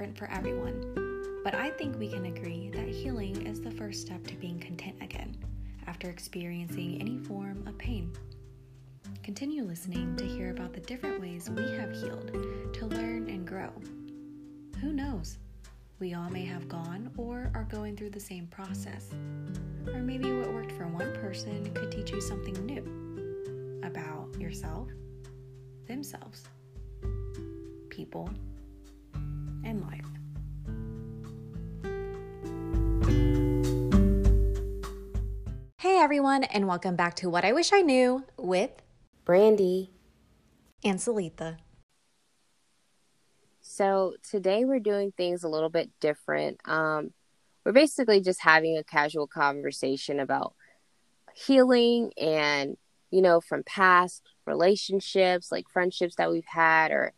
different for everyone, but I think we can agree that healing is the first step to being content again after experiencing any form of pain. Continue listening to hear about the different ways we have healed to learn and grow. Who knows? We all may have gone or are going through the same process. Or maybe what worked for one person could teach you something new about yourself, themselves, people, and life. Hey everyone, and welcome back to What I Wish I Knew with Brandy. and Salitha. So today we're doing things a little bit different. Um, we're basically just having a casual conversation about healing and, you know, from past relationships, like friendships that we've had or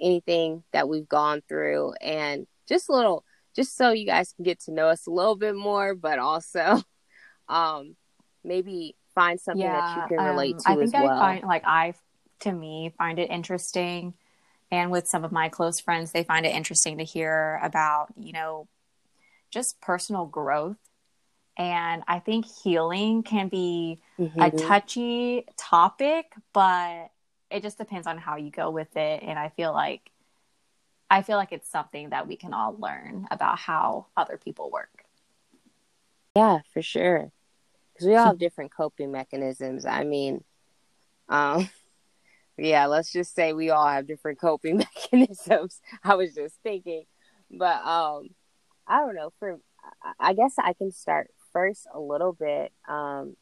anything that we've gone through. And just a little, just so you guys can get to know us a little bit more, but also um, maybe find something that you can relate um, to I think as well. I find like I, to me, find it interesting, and with some of my close friends, they find it interesting to hear about you know, just personal growth. And I think healing can be a Mhm. touchy topic, but it just depends on how you go with it. And I feel like, I feel like it's something that we can all learn about how other people work. Yeah, for sure. Because we all have different coping mechanisms. I mean, um, yeah, let's just say we all have different coping mechanisms. I was just thinking, but um, I don't know. For I- I guess I can start first a little bit. Um,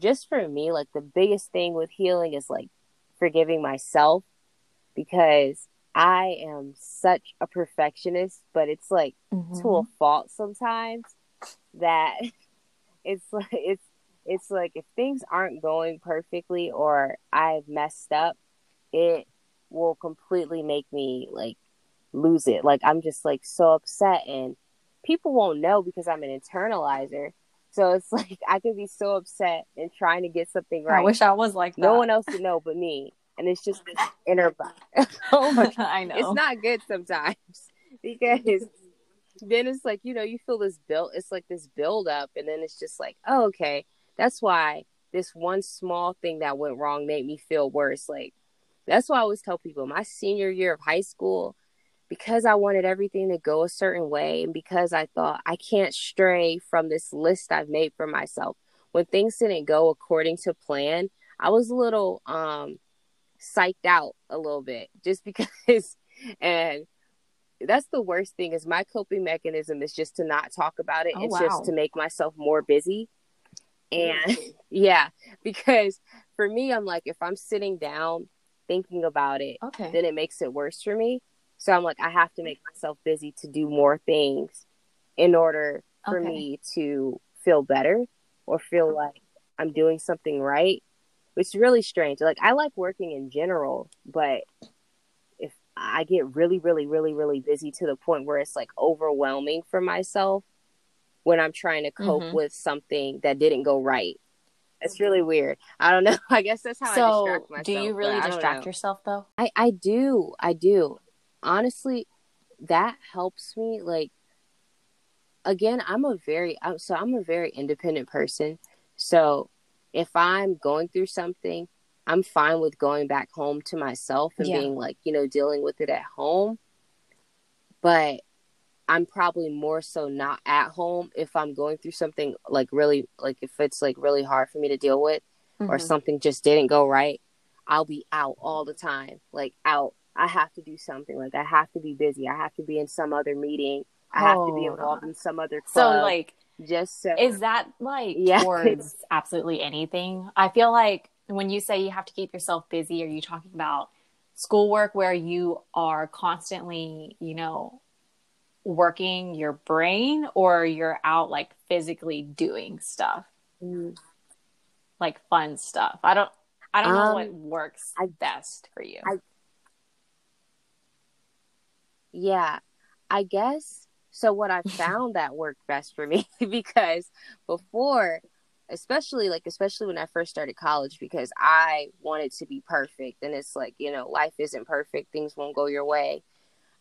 just for me, like the biggest thing with healing is like forgiving myself because I am such a perfectionist, but it's like mm-hmm. to a fault sometimes that it's like it's it's like if things aren't going perfectly or I've messed up, it will completely make me like lose it. Like I'm just like so upset and people won't know because I'm an internalizer. So it's like I could be so upset and trying to get something right. I wish I was like that. no one else to know but me. And it's just this inner body. oh my god, I know. it's not good sometimes because then it's like you know you feel this build it's like this build up and then it's just like oh okay that's why this one small thing that went wrong made me feel worse like that's why i always tell people my senior year of high school because i wanted everything to go a certain way and because i thought i can't stray from this list i've made for myself. When things didn't go according to plan i was a little um psyched out a little bit just because and that's the worst thing is my coping mechanism is just to not talk about it. Oh, it's wow. just to make myself more busy. And yeah because for me i'm like if i'm sitting down thinking about it okay. then it makes it worse for me so i'm like i have to make myself busy to do more things in order for Okay. me to feel better or feel like i'm doing something right is really strange like i like working in general but if i get really really really really busy to the point where it's like overwhelming for myself when i'm trying to cope Mhm. with something that didn't go right it's really weird i don't know i guess that's how i So, distract myself do you really distract yourself though? I I do. I do. Honestly, that helps me like again, I'm a very I'm, so I'm a very independent person. So, if I'm going through something, I'm fine with going back home to myself and Yeah. being like, you know, dealing with it at home. But I'm probably more so not at home if I'm going through something like really like if it's like really hard for me to deal with or Mhm. something just didn't go right, I'll be out all the time. Like out. I have to do something. Like I have to be busy. I have to be in some other meeting. I have to be Oh. involved in some other club. So, like, just so is that like Yeah. towards absolutely anything? I feel like when you say you have to keep yourself busy, are you talking about schoolwork where you are constantly, you know, working your brain or you're out like physically doing stuff, Mm, like fun stuff? I don't I don't know Um, what works I- best for you. I- yeah, I guess so. What I found that worked best for me because before, especially like especially when I first started college, because I wanted to be perfect, and it's like you know life isn't perfect, things won't go your way.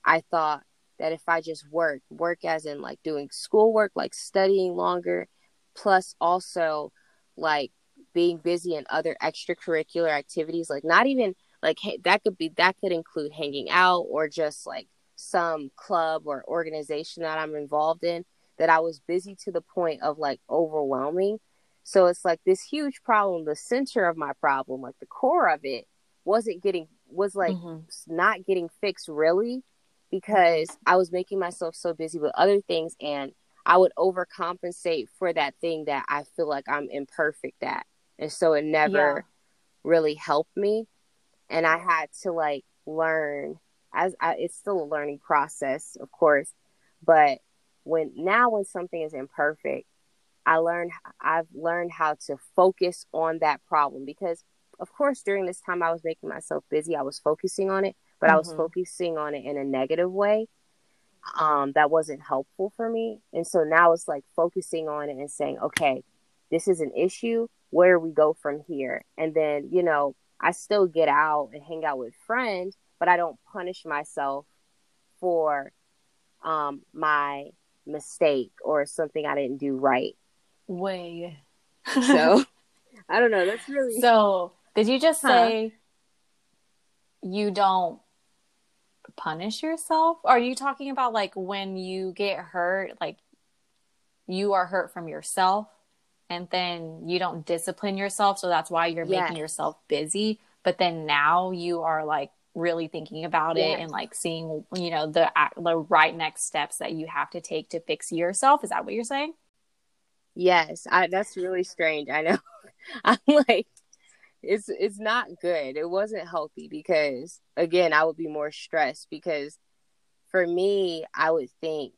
I thought that if I just work, work as in like doing schoolwork, like studying longer, plus also like being busy in other extracurricular activities, like not even like that could be that could include hanging out or just like some club or organization that I'm involved in that I was busy to the point of like overwhelming. So it's like this huge problem, the center of my problem, like the core of it wasn't getting was like mm-hmm. not getting fixed really because I was making myself so busy with other things and I would overcompensate for that thing that I feel like I'm imperfect at. And so it never yeah. really helped me. And I had to like learn as I, it's still a learning process, of course, but when now when something is imperfect, I learned I've learned how to focus on that problem because of course during this time I was making myself busy, I was focusing on it, but mm-hmm. I was mm-hmm. focusing on it in a negative way. Um, that wasn't helpful for me. And so now it's like focusing on it and saying, okay, this is an issue. Where we go from here? And then, you know, I still get out and hang out with friends, but I don't punish myself for um, my mistake or something I didn't do right. Way. so I don't know. That's really so. Did you just huh? say you don't punish yourself? Are you talking about like when you get hurt, like you are hurt from yourself and then you don't discipline yourself, so that's why you're yes. making yourself busy, but then now you are like really thinking about yes. it and like seeing you know the the right next steps that you have to take to fix yourself. Is that what you're saying? Yes. I, that's really strange. I know. I'm like it's it's not good. It wasn't healthy because again i would be more stressed because for me i would think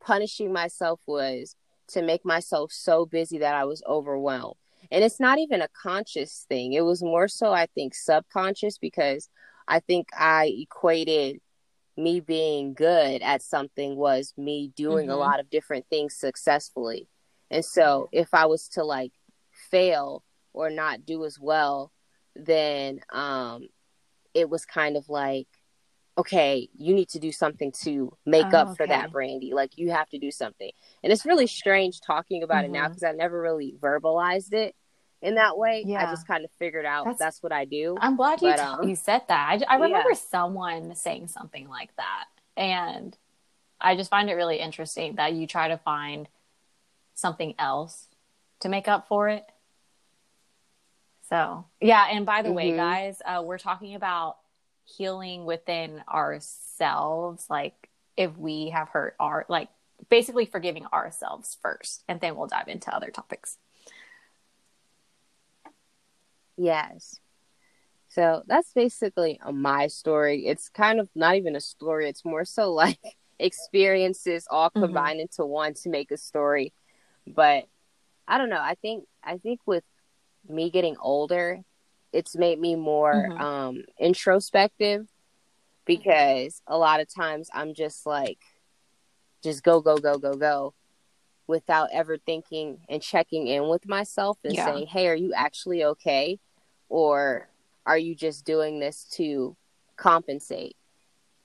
punishing myself was to make myself so busy that i was overwhelmed and it's not even a conscious thing. It was more so, I think, subconscious because I think I equated me being good at something was me doing mm-hmm. a lot of different things successfully. And so if I was to like fail or not do as well, then um it was kind of like okay, you need to do something to make oh, up for okay. that, Brandy. Like you have to do something. And it's really strange talking about mm-hmm. it now because mm-hmm. I never really verbalized it in that way. Yeah. I just kind of figured out that's, that's what I do. I'm glad you, but, um, you said that. I, I remember yeah. someone saying something like that. And I just find it really interesting that you try to find something else to make up for it. So, yeah. And by the mm-hmm. way, guys, uh, we're talking about healing within ourselves like if we have hurt our like basically forgiving ourselves first and then we'll dive into other topics yes so that's basically my story it's kind of not even a story it's more so like experiences all mm-hmm. combined mm-hmm. into one to make a story but i don't know i think i think with me getting older it's made me more mm-hmm. um introspective because a lot of times I'm just like just go go go go go without ever thinking and checking in with myself and yeah. saying, "Hey, are you actually okay?" Or are you just doing this to compensate?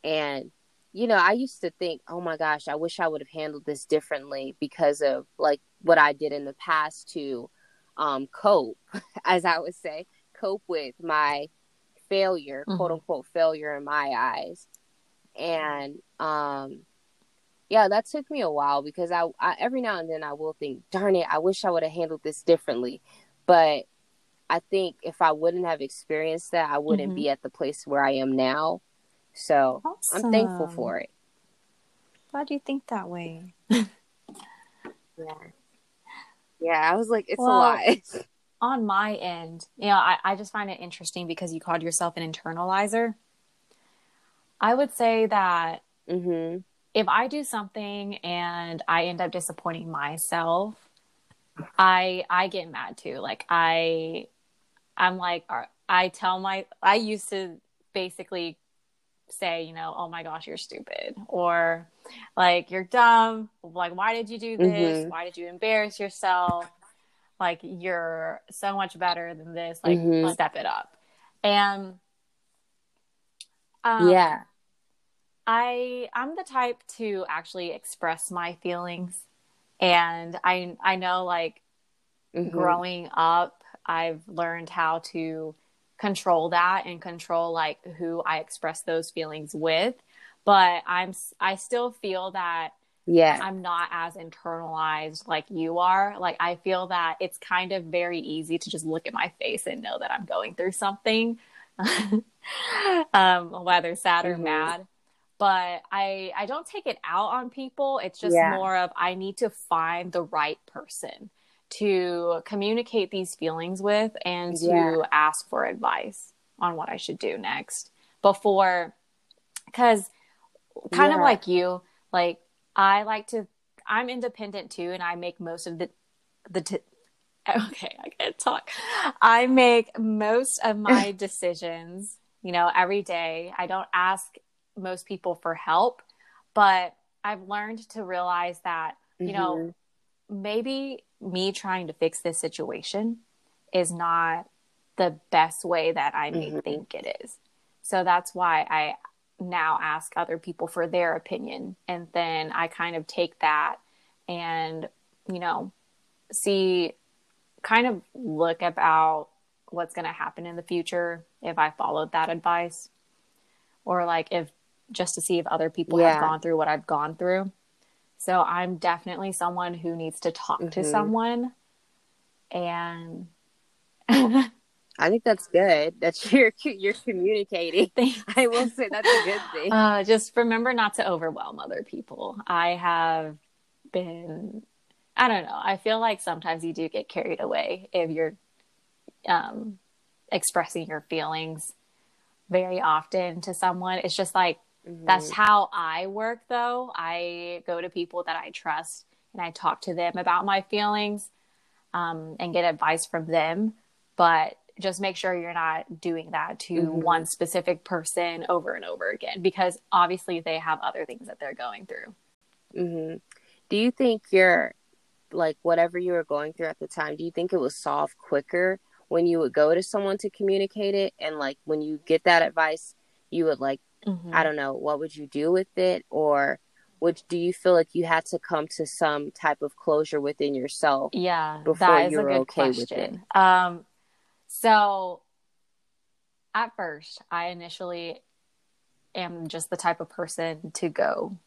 And you know, I used to think, "Oh my gosh, I wish I would have handled this differently because of like what I did in the past to um cope, as I would say cope with my failure, mm-hmm. quote unquote failure in my eyes. And um yeah, that took me a while because I, I every now and then I will think, darn it, I wish I would have handled this differently. But I think if I wouldn't have experienced that, I wouldn't mm-hmm. be at the place where I am now. So awesome. I'm thankful for it. Glad you think that way. yeah. Yeah, I was like, it's well, a lot. on my end, you know, I, I just find it interesting because you called yourself an internalizer. I would say that mm-hmm. if I do something and I end up disappointing myself, I I get mad too. Like I I'm like I tell my I used to basically say, you know, oh my gosh, you're stupid or like you're dumb. Like why did you do this? Mm-hmm. Why did you embarrass yourself? like you're so much better than this like mm-hmm. step it up and um, yeah I I'm the type to actually express my feelings and I I know like mm-hmm. growing up I've learned how to control that and control like who I express those feelings with. But I'm I still feel that yeah. I'm not as internalized like you are. Like i feel that it's kind of very easy to just look at my face and know that i'm going through something um whether sad or mm-hmm. mad. But i i don't take it out on people. It's just yeah. more of i need to find the right person to communicate these feelings with and to yeah. ask for advice on what i should do next before because kind yeah. of like you like I like to. I'm independent too, and I make most of the the. T- okay, I can't talk. I make most of my decisions. You know, every day. I don't ask most people for help, but I've learned to realize that you mm-hmm. know maybe me trying to fix this situation is not the best way that I may mm-hmm. think it is. So that's why I now ask other people for their opinion. And then I kind of take that and, you know, see, kind of look about what's going to happen in the future if I followed that advice. Or like if just to see if other people yeah. have gone through what I've gone through. So I'm definitely someone who needs to talk mm-hmm. to someone and I think that's good that you're you're communicating. I will say that's a good thing. Uh, just remember not to overwhelm other people. I have been, I don't know. I feel like sometimes you do get carried away if you're um, expressing your feelings very often to someone. It's just like mm-hmm. that's how I work. Though I go to people that I trust and I talk to them about my feelings um, and get advice from them. But just make sure you're not doing that to mm-hmm. one specific person over and over again because obviously they have other things that they're going through. Mm-hmm. Do you think you're like whatever you were going through at the time, do you think it was solved quicker when you would go to someone to communicate it? And like when you get that advice, you would like, mm-hmm. I don't know, what would you do with it? Or would do you feel like you had to come to some type of closure within yourself? Yeah, before you were okay question. with it. Um, so at first, I initially am just the type of person to go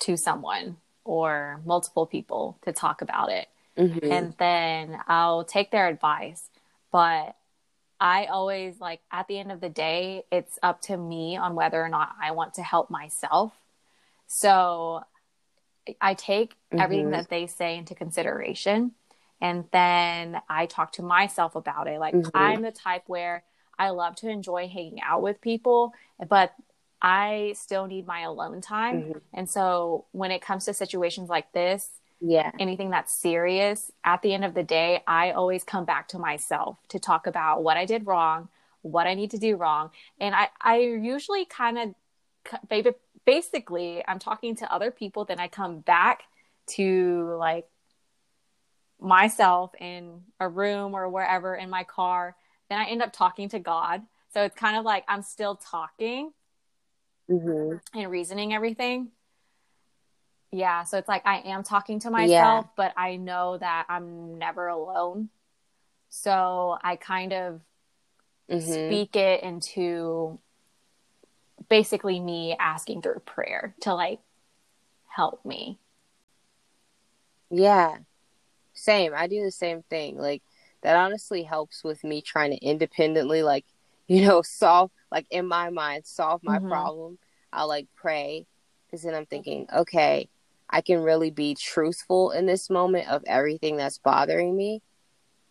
to someone or multiple people to talk about it. Mm-hmm. And then I'll take their advice. But I always like at the end of the day, it's up to me on whether or not I want to help myself. So I take mm-hmm. everything that they say into consideration and then I talk to myself about it. Like mm-hmm. I'm the type where I love to enjoy hanging out with people, but I still need my alone time. Mm-hmm. And so when it comes to situations like this, yeah, anything that's serious, at the end of the day, I always come back to myself to talk about what I did wrong, what I need to do wrong. And I, I usually kind of basically I'm talking to other people, then I come back to like myself in a room or wherever in my car, then I end up talking to God. So it's kind of like I'm still talking mm-hmm. and reasoning everything. Yeah, so it's like I am talking to myself, yeah. but I know that I'm never alone. So I kind of mm-hmm. speak it into basically me asking through prayer to like help me. Yeah. Same. I do the same thing. Like that honestly helps with me trying to independently like, you know, solve like in my mind, solve my mm-hmm. problem. I'll like pray cuz then I'm thinking, okay, I can really be truthful in this moment of everything that's bothering me.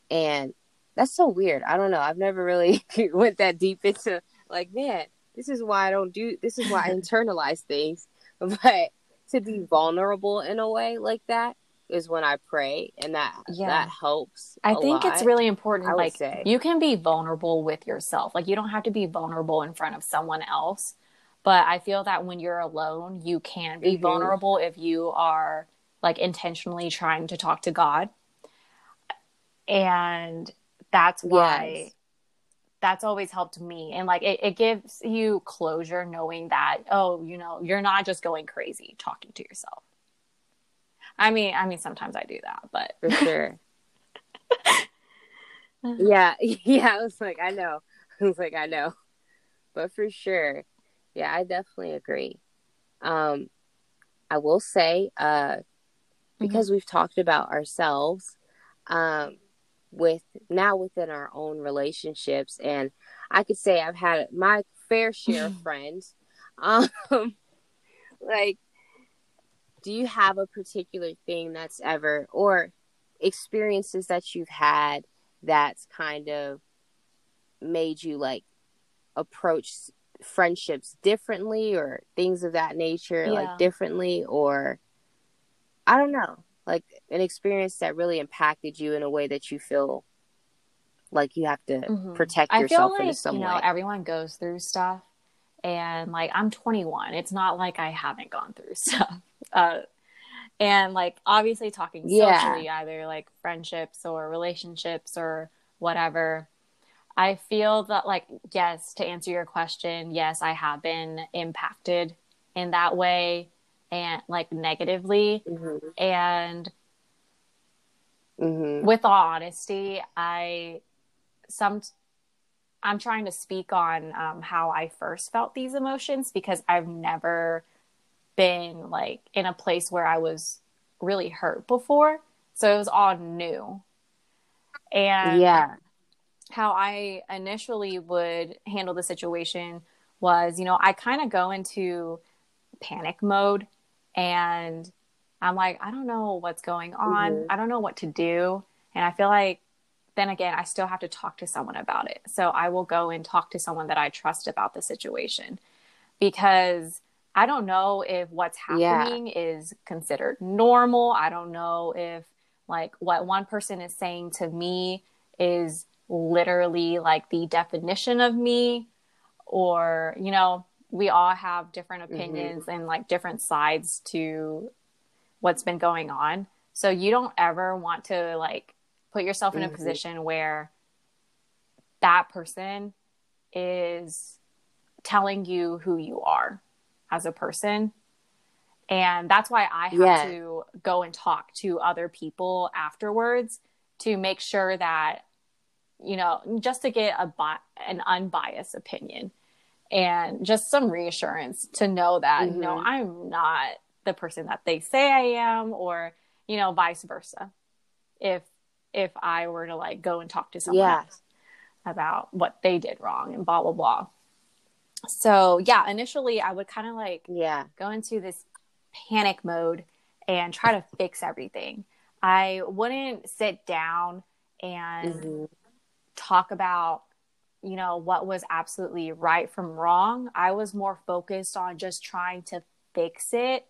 And that's so weird. I don't know. I've never really went that deep into like, man, this is why I don't do this is why I internalize things. But to be vulnerable in a way like that is when I pray, and that yeah. that helps. I think lot, it's really important. Like you can be vulnerable with yourself. Like you don't have to be vulnerable in front of someone else. But I feel that when you're alone, you can be mm-hmm. vulnerable if you are like intentionally trying to talk to God. And that's why yes. that's always helped me. And like it, it gives you closure knowing that oh you know you're not just going crazy talking to yourself. I mean i mean sometimes i do that but for sure. Yeah. Yeah. I was like i know. I was like i know. But for sure yeah i definitely agree um i will say uh because mm-hmm. we've talked about ourselves um with now within our own relationships and i could say i've had my fair share of friends um like do you have a particular thing that's ever or experiences that you've had that's kind of made you like approach friendships differently or things of that nature yeah. like differently or i don't know like an experience that really impacted you in a way that you feel like you have to mm-hmm. protect yourself I feel like, some you know, Everyone goes through stuff, and like I'm 21. It's not like I haven't gone through stuff. Uh, and like obviously talking yeah. socially, either like friendships or relationships or whatever. I feel that like yes, to answer your question, yes, I have been impacted in that way and like negatively mm-hmm. and mm-hmm. with all honesty i some i'm trying to speak on um, how i first felt these emotions because i've never been like in a place where i was really hurt before so it was all new and yeah how i initially would handle the situation was you know i kind of go into panic mode and I'm like, I don't know what's going on. Mm-hmm. I don't know what to do. And I feel like then again, I still have to talk to someone about it. So I will go and talk to someone that I trust about the situation because I don't know if what's happening yeah. is considered normal. I don't know if like what one person is saying to me is literally like the definition of me or, you know, we all have different mm-hmm. opinions mm-hmm. and like different sides to what's been going on. So you don't ever want to like put yourself in mm-hmm. a position where that person is telling you who you are as a person. And that's why I have yeah. to go and talk to other people afterwards to make sure that, you know, just to get a bi- an unbiased opinion and just some reassurance to know that mm-hmm. you know mm-hmm. I'm not the person that they say I am or you know vice versa if if I were to like go and talk to someone yeah. else about what they did wrong and blah blah blah so yeah initially I would kind of like yeah go into this panic mode and try to fix everything I wouldn't sit down and mm-hmm. Talk about you know, what was absolutely right from wrong. I was more focused on just trying to fix it,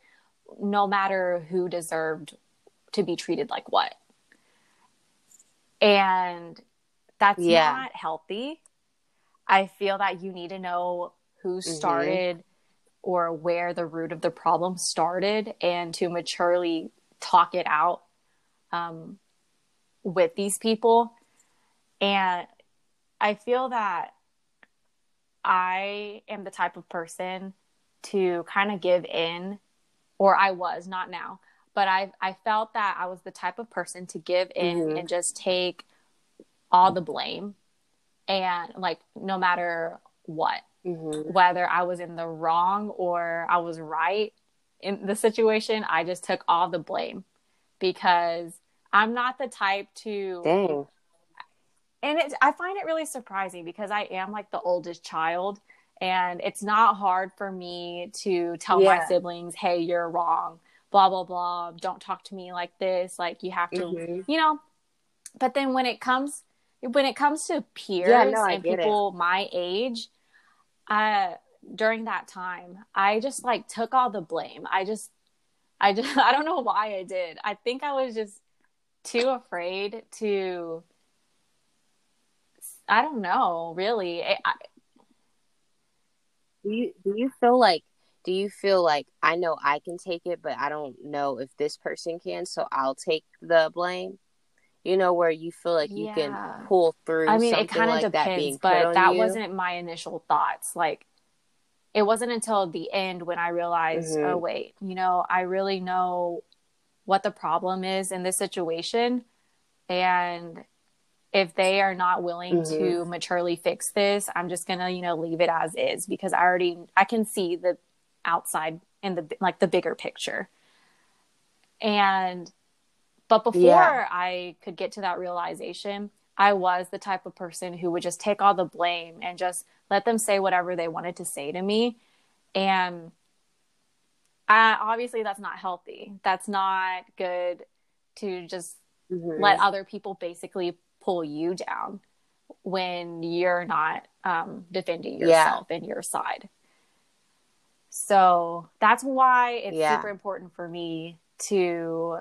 no matter who deserved to be treated like what. And that's yeah. not healthy. I feel that you need to know who mm-hmm. started mm-hmm. or where the root of the problem started and to maturely talk it out um, with these people. And I feel that I am the type of person to kind of give in, or I was, not now, but I I felt that I was the type of person to give in mm-hmm. and just take all the blame, and like no matter what, mm-hmm. whether I was in the wrong or I was right in the situation, I just took all the blame because I'm not the type to Dang and it's I find it really surprising because I am like the oldest child and it's not hard for me to tell yeah. my siblings, "Hey, you're wrong." blah blah blah, don't talk to me like this, like you have to, mm-hmm. you know. But then when it comes when it comes to peers yeah, no, and people it. my age, uh during that time, I just like took all the blame. I just I just I don't know why I did. I think I was just too afraid to I don't know, really. I, do you do you feel like do you feel like I know I can take it, but I don't know if this person can, so I'll take the blame? you know, where you feel like you Yeah. can pull through. I mean, it kind of like that depends, put but that you? wasn't my initial thoughts. Like, it wasn't until the end when I realized, Mhm. oh, wait, you know, I really know what the problem is in this situation. And if they are not willing Mhm. to maturely fix this, I'm just going to, you know, leave it as is because I already, I can see the outside in the, like the bigger picture. And, but before Yeah. I could get to that realization, I was the type of person who would just take all the blame and just let them say whatever they wanted to say to me. And I, obviously, that's not healthy. That's not good to just Mhm. let other people basically pull you down when you're not um, defending Yeah. yourself and your side. So that's why it's Yeah. super important for me to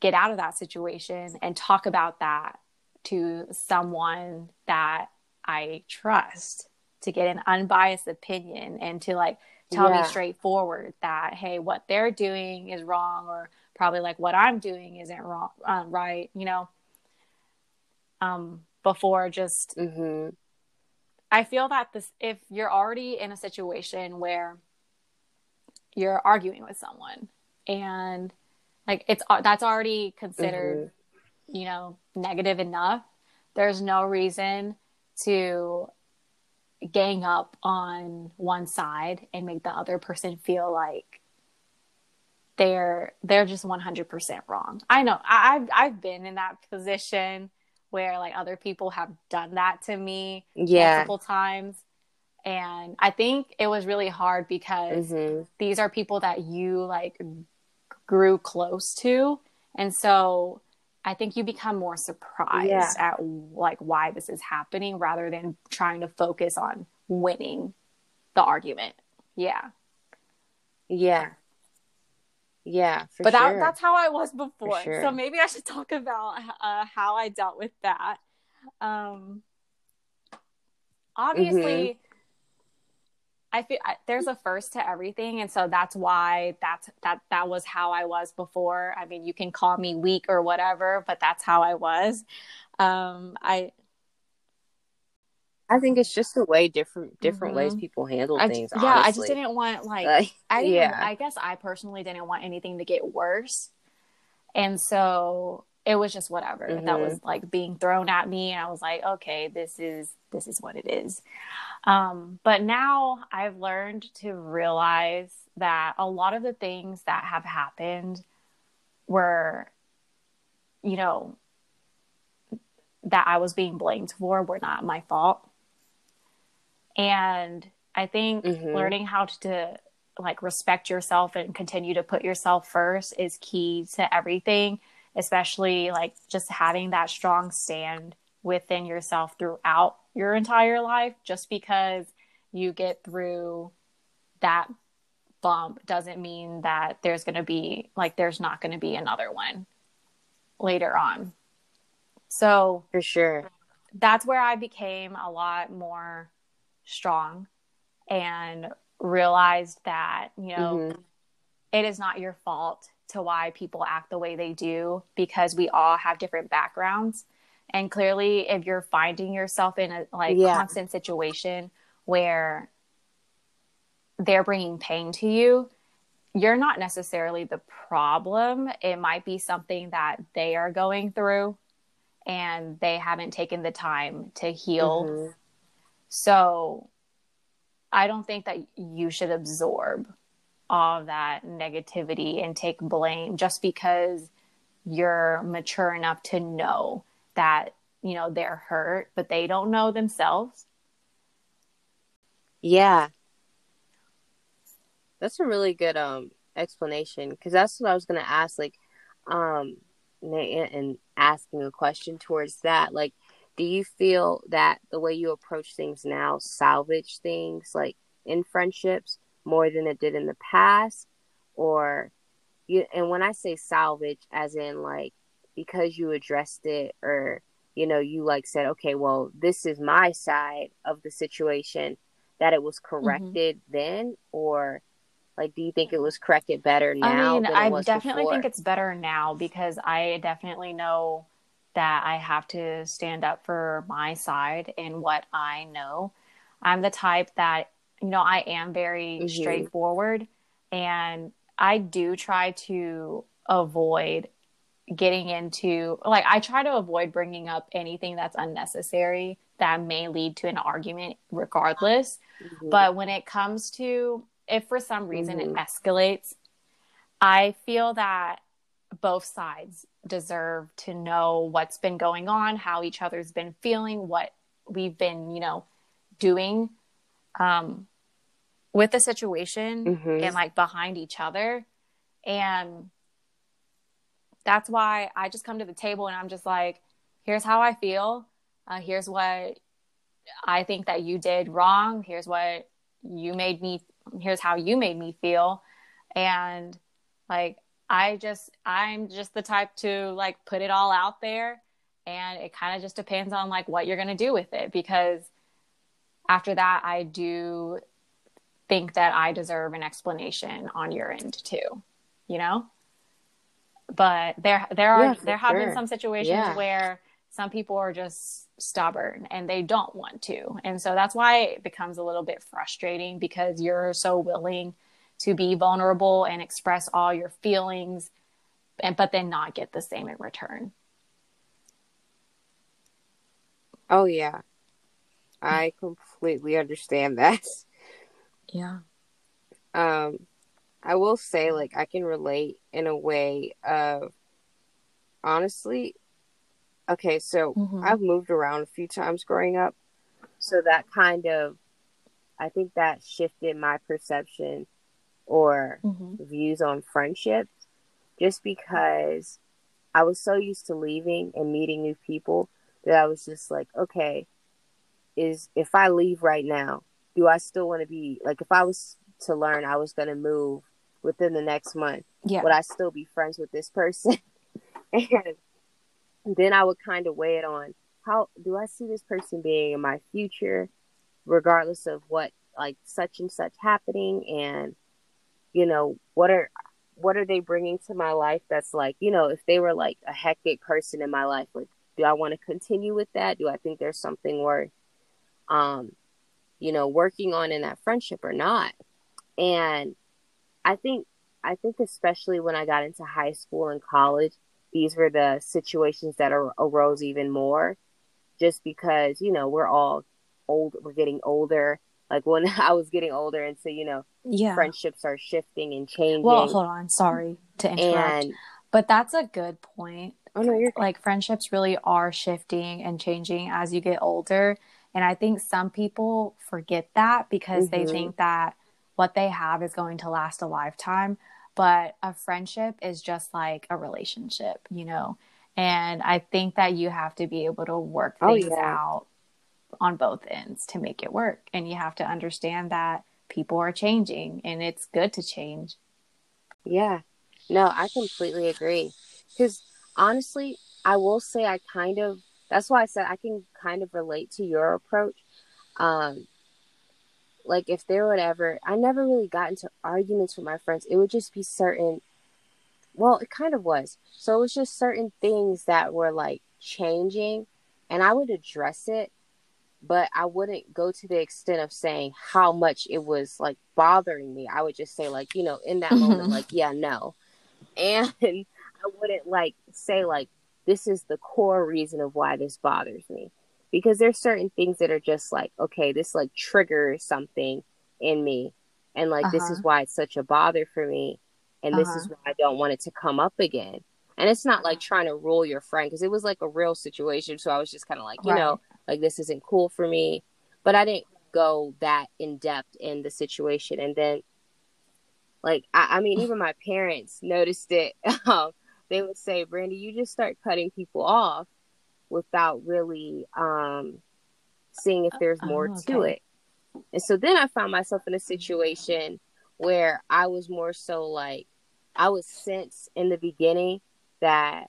get out of that situation and talk about that to someone that I trust to get an unbiased opinion and to like tell Yeah. me straightforward that hey what they're doing is wrong or probably like what I'm doing isn't wrong um, right you know um before just Mhm. I feel that this if you're already in a situation where you're arguing with someone and like it's that's already considered you know negative enough there's no reason to gang up on one side and make the other person feel like they're they're just 100% wrong i know I, i've i've been in that position where like other people have done that to me Yeah. multiple times and i think it was really hard because Mhm. these are people that you like grew close to and so i think you become more surprised Yeah. at like why this is happening rather than trying to focus on winning the argument yeah Yeah. Yeah. For but sure. that, that's how i was before sure. so maybe i should talk about uh, how i dealt with that um obviously Mm-hmm. I feel I, there's a first to everything, and so that's why that's that that was how I was before. I mean, you can call me weak or whatever, but that's how I was. Um, I I think it's just the way different different ways Mhm. people handle I things. yeah, I just didn't want like Like, I didn't. yeah. I guess I personally didn't want anything to get worse, and so it was just whatever that Mhm. was like being thrown at me, and I was like, okay, this is this is what it is. Um, but now I've learned to realize that a lot of the things that have happened were, you know, that I was being blamed for were not my fault. And I think Mhm. learning how to, to like respect yourself and continue to put yourself first is key to everything, especially like just having that strong stand within yourself throughout your entire life. Just because you get through that bump doesn't mean that there's going to be like there's not going to be another one later on. So, for sure. that's where I became a lot more strong and realized that, you know, Mhm. it is not your fault to why people act the way they do because we all have different backgrounds. And clearly, if you're finding yourself in a like Yeah. constant situation where they're bringing pain to you, you're not necessarily the problem. It might be something that they are going through and they haven't taken the time to heal. Mhm. So I don't think that you should absorb all that negativity and take blame just because you're mature enough to know that, you know, they're hurt, but they don't know themselves. Yeah. That's a really good um explanation because that's what I was gonna ask. Like, um, and asking a question towards that. Like, do you feel that the way you approach things now salvage things like in friendships more than it did in the past, or you? And when I say salvage, as in like because you addressed it, or you know, you like said, okay, well, this is my side of the situation that it was mm-hmm. corrected then or like do you think it was corrected better now I mean, I definitely before? think it's better now because I definitely know that I have to stand up for my side and what I know. I'm the type that, you know, I am very mm-hmm. straightforward and I do try to avoid getting into like I try to avoid bringing up anything that's unnecessary that may lead to an argument regardless. Mm-hmm. But when it comes to if for some reason mm-hmm. it escalates, I feel that both sides deserve to know what's been going on, how each other's been feeling, what we've been, you know, doing um, with the situation mm-hmm. and like behind each other. And that's why I just come to the table and I'm just like, here's how I feel. Uh, here's what I think that you did wrong. Here's what you made me, here's how you made me feel. And like, I just, I'm just the type to like put it all out there. And it kind of just depends on like what you're going to do with it. Because after that, I do think that I deserve an explanation on your end too, you know? But there, there are, yeah, there have sure. been some situations yeah. where some people are just stubborn and they don't want to. And so that's why it becomes a little bit frustrating because you're so willing to be vulnerable and express all your feelings and but then not get the same in return. Oh yeah. I completely understand that. Yeah. Um I will say like I can relate in a way of honestly okay, so mm-hmm. I've moved around a few times growing up. So that kind of I think that shifted my perception or mm-hmm. views on friendship just because I was so used to leaving and meeting new people that I was just like, okay, is if I leave right now, do I still want to be like if I was to learn I was going to move within the next month, yeah. would I still be friends with this person? and then I would kind of weigh it on how do I see this person being in my future, regardless of what like such and such happening, and you know what are what are they bringing to my life that's like you know if they were like a hectic person in my life like do i want to continue with that? Do i think there's something worth um you know working on in that friendship or not? And i think i think especially when i got into high school and college these were the situations that are, arose even more just because you know we're all old we're getting older. Like when i was getting older and so you know yeah. friendships are shifting and changing well hold on sorry to interrupt and, but that's a good point oh no you're like friendships really are shifting and changing as you get older and i think some people forget that because mm-hmm. they think that what they have is going to last a lifetime but a friendship is just like a relationship, you know. And I think that you have to be able to work oh, things oh, yeah. out on both ends to make it work. And you have to understand that people are changing and it's good to change. Yeah. No, I completely agree. Because honestly, I will say I kind of that's why I said I can kind of relate to your approach. Um, like if there would ever I never really got into arguments with my friends. It would just be certain well, it kind of was. So it was just certain things that were like changing and I would address it, but I wouldn't go to the extent of saying how much it was like bothering me. I would just say like, you know, in that mm-hmm. moment like, yeah, no. And I wouldn't like say like this is the core reason of why this bothers me because there's certain things that are just like okay this like triggers something in me and like uh-huh. this is uh-huh. why it's such a bother for me and uh-huh. this is uh-huh. why i don't want it to come up again and it's not like trying to rule your friend because it was like a real situation so i was just kind of like you right. know like this isn't cool for me but i didn't go that in depth in the situation and then like i, I mean even my parents noticed it um, they would say brandy you just start cutting people off without really um, seeing if there's more oh, okay. to it. And so then I found myself in a situation where I was more so like, I was sense in the beginning that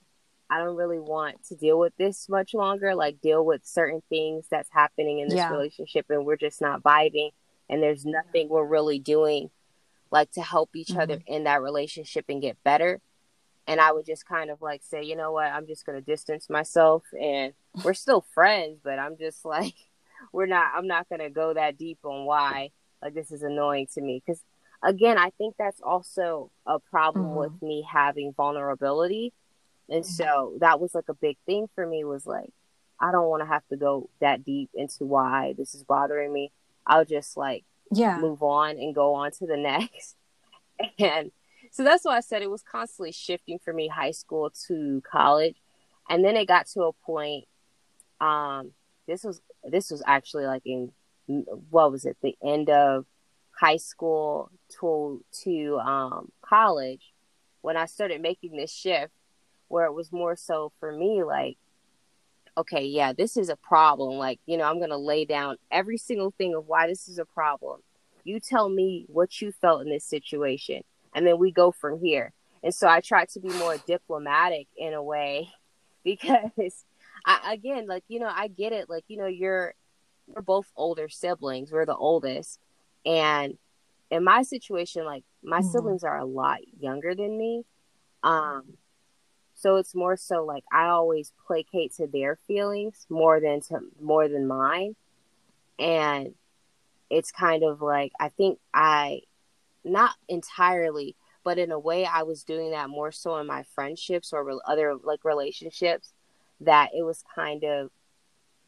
I don't really want to deal with this much longer, like deal with certain things that's happening in this yeah. relationship and we're just not vibing and there's nothing we're really doing like to help each mm-hmm. other in that relationship and get better. and I would just kind of like say, you know what, I'm just gonna distance myself, and we're still friends, but I'm just like, we're not. I'm not gonna go that deep on why like this is annoying to me because again, I think that's also a problem mm-hmm. with me having vulnerability, and so that was like a big thing for me was like, I don't want to have to go that deep into why this is bothering me. I'll just like yeah move on and go on to the next and so that's why I said it was constantly shifting for me, high school to college, and then it got to a point. Um, this was this was actually like in what was it? The end of high school to to um, college when I started making this shift, where it was more so for me like okay, yeah, this is a problem. Like, you know, I'm going to lay down every single thing of why this is a problem. You tell me what you felt in this situation and then we go from here. And so I try to be more diplomatic in a way because I again, like, you know, I get it. Like, you know, you're we're both older siblings. We're the oldest. And in my situation, like my mm-hmm. siblings are a lot younger than me. Um so it's more so like I always placate to their feelings more than to more than mine. And it's kind of like I think I not entirely, but in a way, I was doing that more so in my friendships or other like relationships. That it was kind of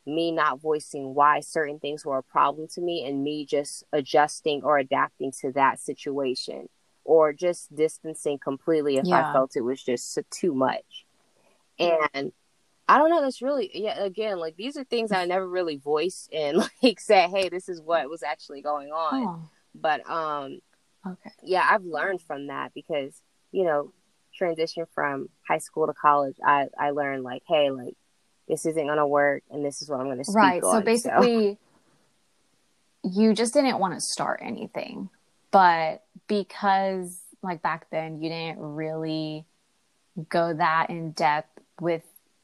me not voicing why certain things were a problem to me and me just adjusting or adapting to that situation or just distancing completely if yeah. I felt it was just too much. And I don't know, that's really yeah, again, like these are things I never really voiced and like said, hey, this is what was actually going on. Oh. But um Okay. Yeah, I've learned from that because, you know, transition from high school to college, I, I learned like, hey, like this isn't gonna work and this is what I'm gonna speak Right. On, so basically so. you just didn't want to start anything. But because like back then you didn't really go that in depth with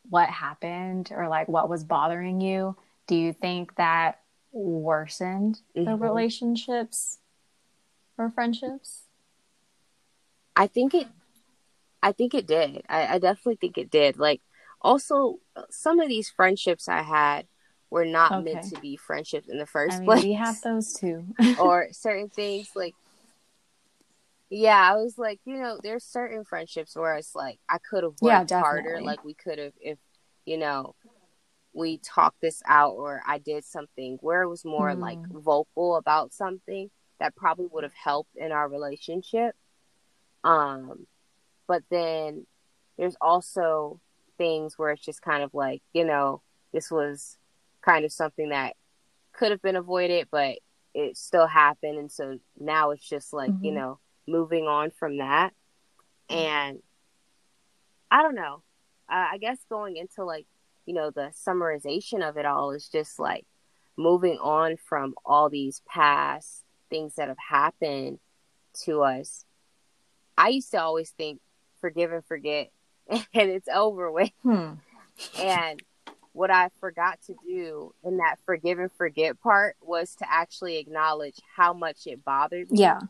what happened or like what was bothering you, do you think that worsened mm-hmm. the relationships or friendships? I think it I think it did. I, I definitely think it did. Like also some of these friendships I had were not okay. meant to be friendships in the first I mean, place. We have those too. or certain things like yeah, I was like, you know, there's certain friendships where it's like I could have worked yeah, harder, like we could have if you know we talked this out or I did something where it was more mm. like vocal about something that probably would have helped in our relationship. Um, but then there's also things where it's just kind of like, you know, this was kind of something that could have been avoided, but it still happened. And so now it's just like, mm-hmm. you know, moving on from that. And I don't know. I guess going into like, you know, the summarization of it all is just like moving on from all these past things that have happened to us, I used to always think forgive and forget and it's over with. Hmm. And what I forgot to do in that forgive and forget part was to actually acknowledge how much it bothered me. Yeah.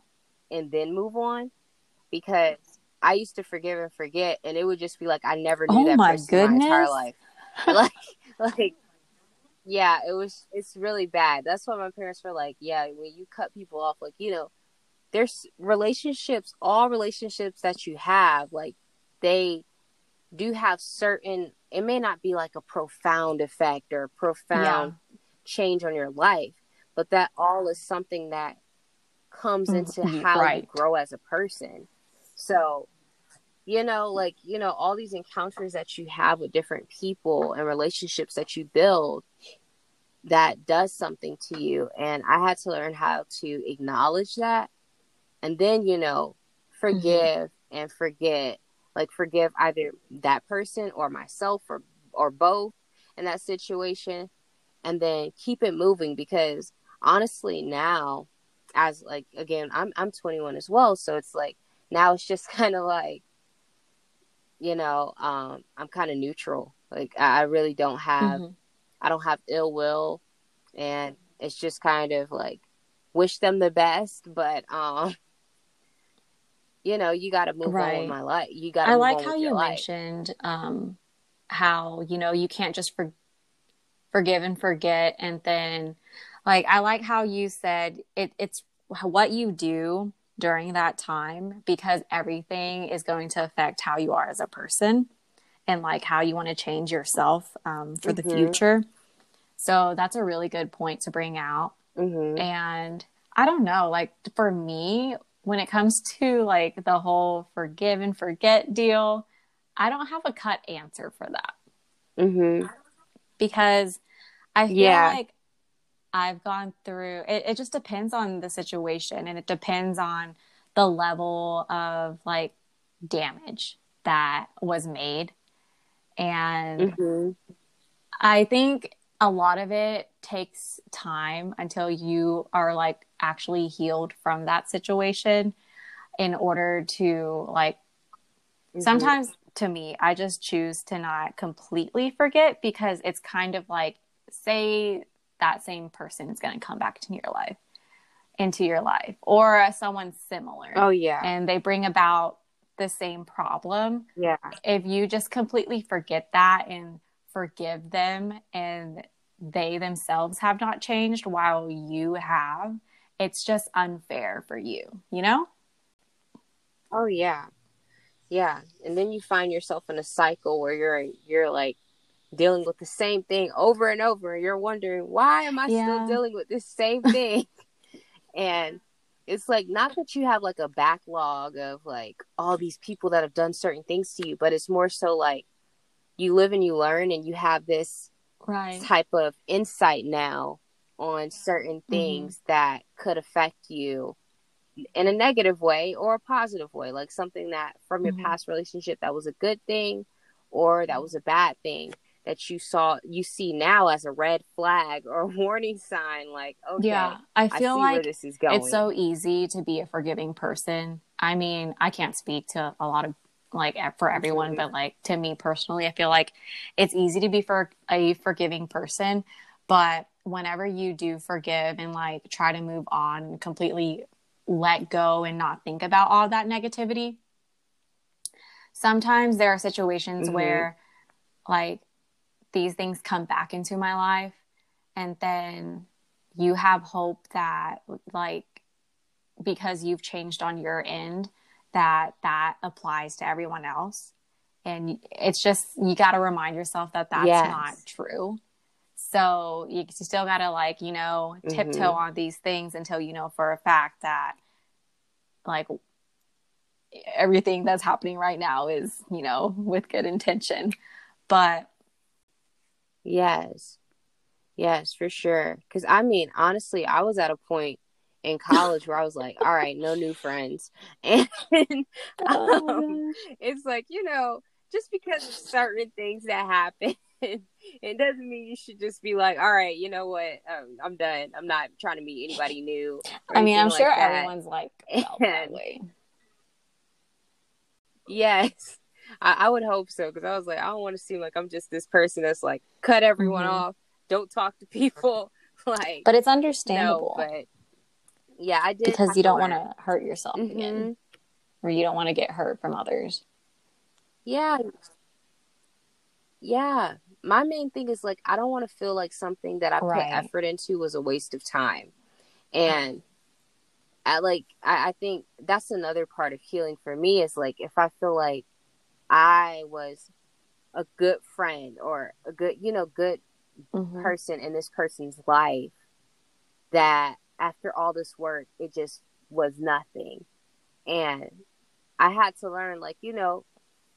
And then move on. Because I used to forgive and forget and it would just be like I never knew oh that my person goodness. my entire life. like like yeah, it was it's really bad. That's why my parents were like, yeah, when you cut people off, like, you know, there's relationships, all relationships that you have, like they do have certain it may not be like a profound effect or profound yeah. change on your life, but that all is something that comes mm-hmm. into how right. you grow as a person. So, you know, like, you know, all these encounters that you have with different people and relationships that you build that does something to you. And I had to learn how to acknowledge that and then, you know, forgive mm-hmm. and forget. Like forgive either that person or myself or or both in that situation and then keep it moving because honestly now as like again I'm I'm 21 as well so it's like now it's just kind of like you know um I'm kind of neutral like I really don't have mm-hmm. I don't have ill will, and it's just kind of like wish them the best, but um, you know, you got to move on Right. with my life. You got to. I like on how you life. mentioned um, how you know you can't just for- forgive and forget, and then like I like how you said it, it's what you do during that time because everything is going to affect how you are as a person and like how you want to change yourself um, for the Mhm. future. So that's a really good point to bring out. hmm And I don't know, like for me, when it comes to like the whole forgive and forget deal, I don't have a cut answer for that hmm because I feel Yeah. like I've gone through it, it just depends on the situation and it depends on the level of like damage that was made. And hmm I think a lot of it takes time until you are like actually healed from that situation in order to like Mm-hmm. sometimes to me I just choose to not completely forget because it's kind of like say that same person is going to come back into your life into your life or someone similar. Oh yeah, and they bring about the same problem. Yeah, if you just completely forget that and forgive them and they themselves have not changed while you have, it's just unfair for you, you know? oh yeah, yeah. And then you find yourself in a cycle where you're you're like dealing with the same thing over and over. And you're wondering why am I Yeah. still dealing with this same thing? and it's like not that you have like a backlog of like all these people that have done certain things to you, but it's more so like you live and you learn and you have this Right. type of insight now on certain things that could affect you in a negative way or a positive way like something that from your Mhm. past relationship that was a good thing or that was a bad thing that you saw you see now as a red flag or a warning sign like okay Yeah. I i, feel where like this is going it's so easy to be a forgiving person. I mean, I can't speak to a lot of like for everyone, but like to me personally, I feel like it's easy to be for a forgiving person, but whenever you do forgive and like try to move on and completely let go and not think about all that negativity, sometimes there are situations Mhm. where like these things come back into my life and then you have hope that like because you've changed on your end that that applies to everyone else and it's just you got to remind yourself that that's Yes. not true so you, still got to like you know tiptoe Mhm. on these things until you know for a fact that like everything that's happening right now is you know with good intention but Yes. Yes, for sure. Because I mean, honestly, I was at a point in college where I was like, all right, no new friends. And Oh um, it's like, you know, just because of certain things that happen, it doesn't mean you should just be like, all right, you know what? Um, I'm done. I'm not trying to meet anybody new. I mean, I'm anything sure that. everyone's like felt that way. Yes. I, I would hope so because I was like, I don't want to seem like I'm just this person that's like, cut everyone Mhm. off, don't talk to people. like, But it's no, understandable but yeah, I did because you don't want to hurt yourself Mhm. again, or you don't want to get hurt from others. Yeah, yeah. My main thing is like I don't want to feel like something that I put effort into was a waste of time, and I like I, I think that's another part of healing for me is like if I feel like I was a good friend or a good you know good Mhm. person in this person's life that after all this work it just was nothing and i had to learn like you know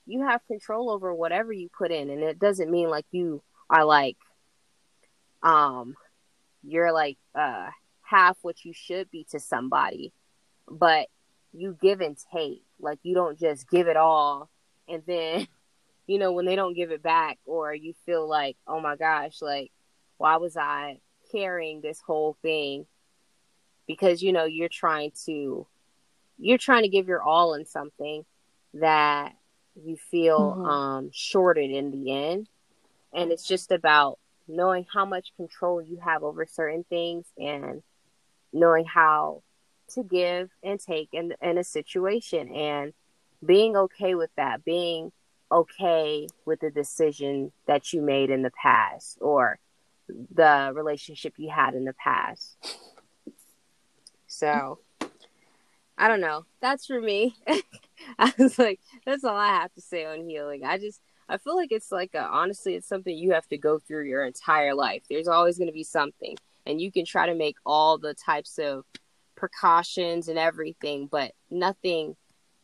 you have control over whatever you put in and it doesn't mean like you are like um you're like uh half what you should be to somebody but you give and take like you don't just give it all and then you know when they don't give it back or you feel like oh my gosh like why was i carrying this whole thing? Because you know you're trying to you're trying to give your all in something that you feel Mhm. um shorted in the end. And it's just about knowing how much control you have over certain things and knowing how to give and take in in a situation. And being okay with that, being okay with the decision that you made in the past or the relationship you had in the past. So, I don't know. That's for me. I was like, that's all I have to say on healing. I just, I feel like it's like a, honestly, it's something you have to go through your entire life. There's always going to be something, and you can try to make all the types of precautions and everything, but nothing,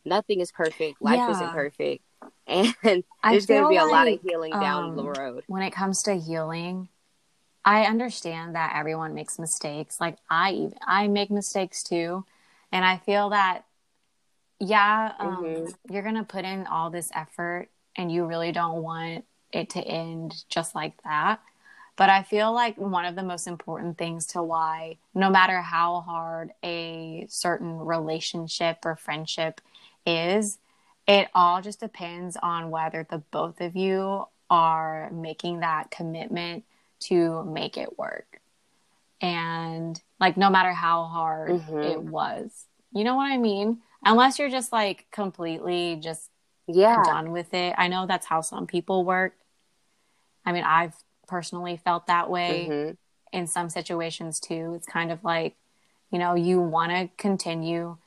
nothing is perfect. Life Yeah. isn't perfect, and there's going to be a lot of healing down the um, road. when it comes to healing i understand that everyone makes mistakes like i even i make mistakes too and i feel that yeah um, Mhm. you're gonna put in all this effort and you really don't want it to end just like that but i feel like one of the most important things to why no matter how hard a certain relationship or friendship is it all just depends on whether the both of you are making that commitment to make it work. And like, no matter how hard Mhm. it was, you know what I mean? Unless you're just like completely just Yeah, done with it. I know that's how some people work. I mean, I've personally felt that way hmm in some situations too. It's kind of like, you know, you want to continue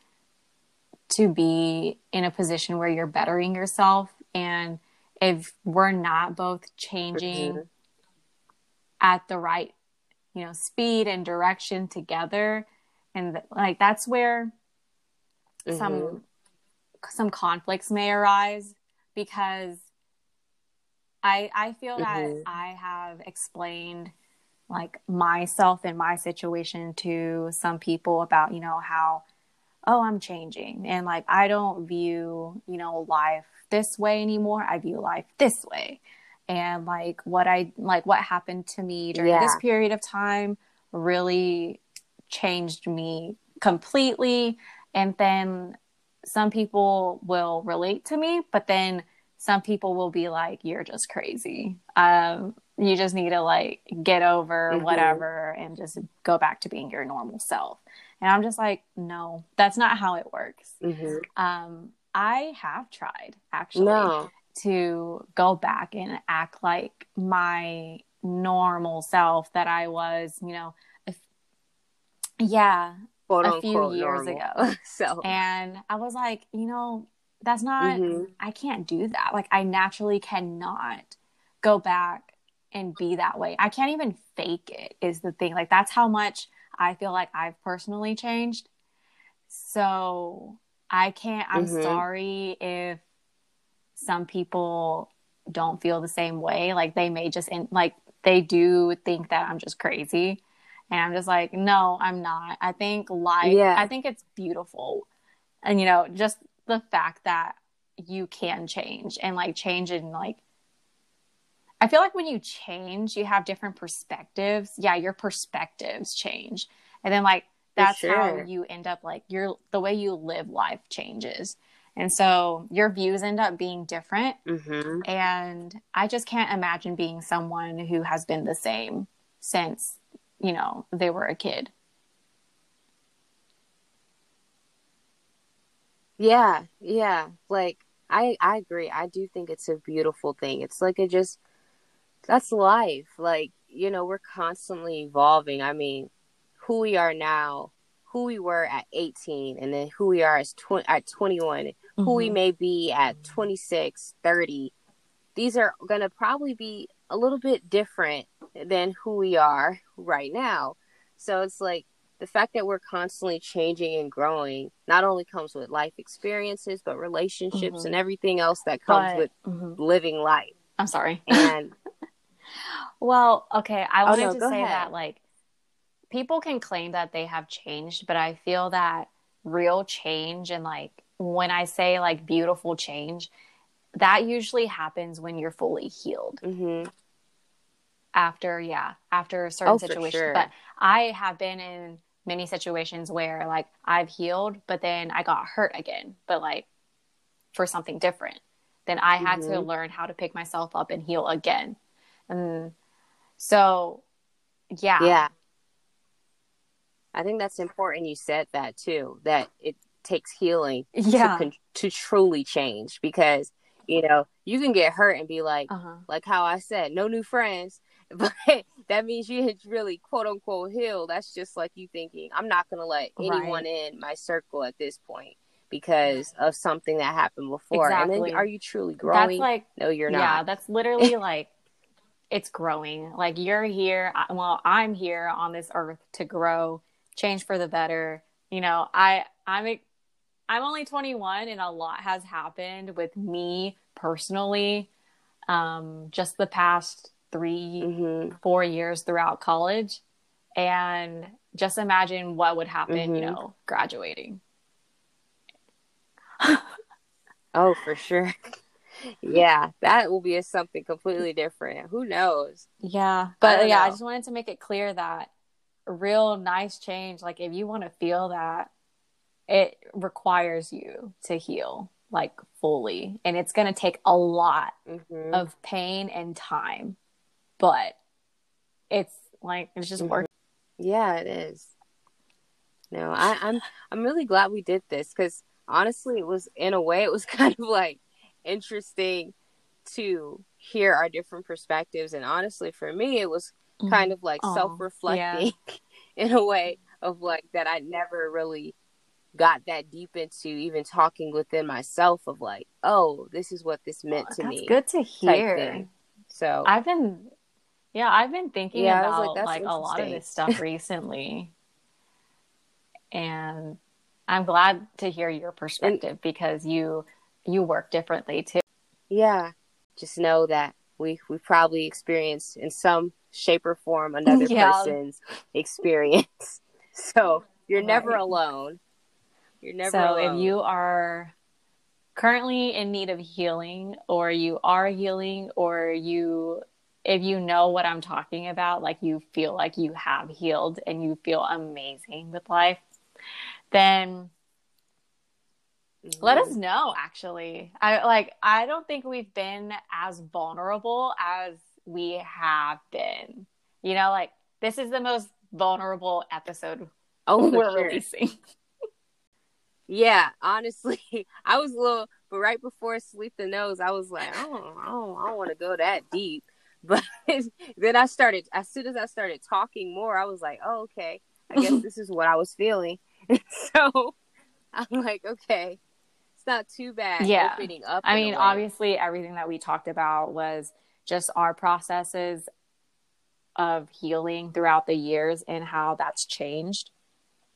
to be in a position where you're bettering yourself. And if we're not both changing Mhm. at the right, you know, speed and direction together, and like that's where Mhm. some some conflicts may arise because I I feel that Mhm. I have explained like myself and my situation to some people about you know how oh I'm changing. And like I don't view you know life this way anymore. I view life this way. And like what I like what happened to me during Yeah. this period of time really changed me completely. And then some people will relate to me but then some people will be like you're just crazy. Um you just need to like get over Mhm. whatever and just go back to being your normal self and i'm just like no that's not how it works Mhm. um i have tried actually No. to go back and act like my normal self that I was, you know, if, yeah. Quote A few years normal. ago. so. And I was like, you know, that's not, Mhm. I can't do that. Like, I naturally cannot go back and be that way. I can't even fake it, is the thing. Like, that's how much I feel like I've personally changed. So I can't, I'm Mhm. sorry if some people don't feel the same way. Like, they may just, in, like, they do think that I'm just crazy. And I'm just like, no, I'm not. I think life, Yeah. I think it's beautiful. And, you know, just the fact that you can change and like change and like, I feel like when you change, you have different perspectives. Yeah, your perspectives change. And then, like, that's how you end up like your the way you live life changes. And so your views end up being different. hmm And I just can't imagine being someone who has been the same since, you know, they were a kid. Yeah, yeah. Like I I agree. I do think it's a beautiful thing. It's like it just that's life. Like, you know, we're constantly evolving. I mean, who we are now, who we were at 18 and then who we are as tw- at 21, who we Mhm. may be at 26, 30. These are going to probably be a little bit different than who we are right now. So it's like the fact that we're constantly changing and growing not only comes with life experiences, but relationships Mhm. and everything else that comes But with mhm. living life. I'm sorry. And Well, okay. I Oh, wanted no, to say ahead. that like people can claim that they have changed, but I feel that real change and like when I say like beautiful change, that usually happens when you're fully healed hmm after, yeah, after a certain Oh, situation. sure. But I have been in many situations where like I've healed, but then I got hurt again, but like for something different. Then I had to Mhm. learn how to pick myself up and heal again. And so, yeah. yeah. I think that's important you said that too, that it takes healing Yeah. to, con- to truly change because, you know, you can get hurt and be like, Uh-huh. like how I said, no new friends. But that means you had really quote unquote healed. That's just like you thinking, I'm not going to let anyone in my circle at this point because of something that happened before. And Exactly. then are you truly growing? That's like no, you're not. yeah, that's literally like it's growing. Like you're here, well, I'm here on this earth to grow, change for the better. You know, I I'm I'm only 21 and a lot has happened with me personally um just the past 3 hmm 4 years throughout college and just imagine what would happen, you Mhm. know, graduating. Oh, for sure. yeah, that will be a, something completely different. Who knows? Yeah, but don't yeah, I just wanted to make it clear that a real nice change, like if you want to feel that, it requires you to heal like fully, and it's going to take a lot hmm of pain and time, but it's like it's just Mhm. worth. Yeah, it is. No, I, I'm I'm really glad we did this because honestly, it was in a way it was kind of like interesting to hear our different perspectives, and honestly, for me, it was mm-hmm. kind of like Aw, self-reflecting in a way of like that I never really got that deep into even talking within myself of like, oh, this is what this meant to me. good to hear. So I've been, yeah, I've been thinking Yeah, was like, about like, a lot of this stuff recently, and I'm glad to hear your perspective because you you work differently too. yeah, just know that we we probably experienced in some shape or form another Yeah. person's experience. So you're never alone. You're never so alone. if you are currently in need of healing, or you are healing, or you if you know what I'm talking about, like you feel like you have healed and you feel amazing with life, then let us mm-hmm. know actually i like i don't think we've been as vulnerable as we have been you know like this is the most vulnerable episode oh, we're sure. releasing Yeah, honestly, I was a little, but right before sleep the nose, I was like, oh, I don't, I don't, I don't want to go that deep. But then I started, as soon as I started talking more, I was like, oh, okay, I guess this is what I was feeling. so I'm like, okay, it's not too bad. Yeah. opening up. i mean obviously everything that we talked about was just our processes of healing throughout the years and how that's changed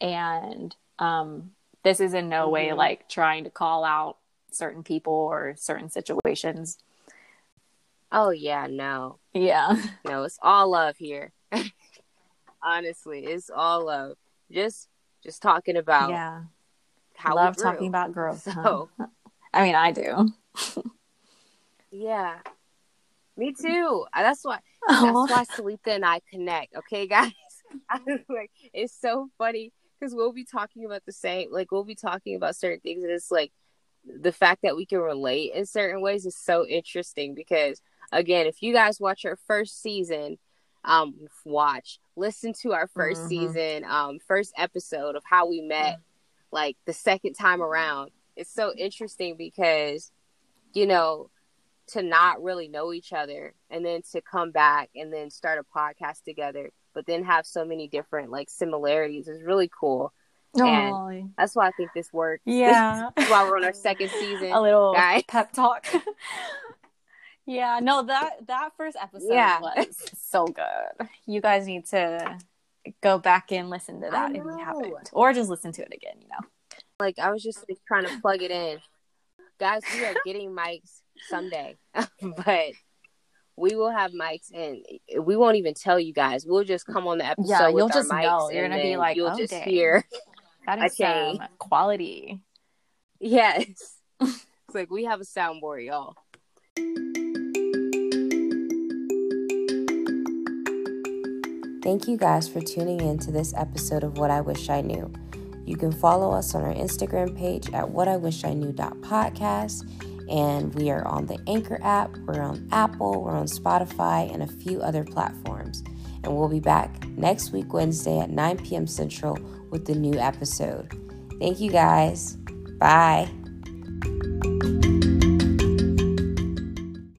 and um this is in no way Mhm. like trying to call out certain people or certain situations Oh yeah, no, yeah no, it's all love here. Honestly, it's all love. Just, just talking about yeah how love we grew. talking about growth. huh? I mean, I do. Yeah. Me too. That's why Oh, that's why Salita and I connect. Okay, guys. Like, it's so funny because we'll be talking about the same like we'll be talking about certain things and it's like the fact that we can relate in certain ways is so interesting because again, if you guys watch our first season, um watch, listen to our 1st Mhm. season, um first episode of how we met like the second time around. It's so interesting because you know, to not really know each other and then to come back and then start a podcast together, but then have so many different like similarities is really cool. Aw. That's why I think this works. yeah. This is why we're on our second season. a little guys. pep talk. yeah, no that that first episode Yeah. was so good. You guys need to go back and listen to that if you haven't, or just listen to it again. You know. Like I was just like, trying to plug it in. Guys, we are getting mics someday. but we will have mics and we won't even tell you guys. We'll just come on the episode. Yeah, you'll just know. You're gonna be like, you'll "Oh, just dang." hear That is some quality. Yes. it's like we have a soundboard, y'all. Thank you guys for tuning in to this episode of What I Wish I Knew. You can follow us on our Instagram page at What I Wish I Knew podcast, and we are on the Anchor app, we're on Apple, we're on Spotify, and a few other platforms. And we'll be back next week, Wednesday at 9 p.m. Central with the new episode. Thank you guys. Bye.